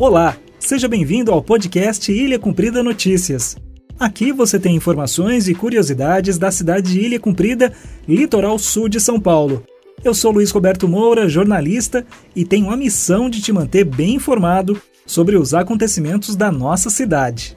Olá, seja bem-vindo ao podcast Ilha Cumprida Notícias. Aqui você tem informações e curiosidades da cidade de Ilha Cumprida, litoral sul de São Paulo. Eu sou Luiz Roberto Moura, jornalista, e tenho a missão de te manter bem informado sobre os acontecimentos da nossa cidade.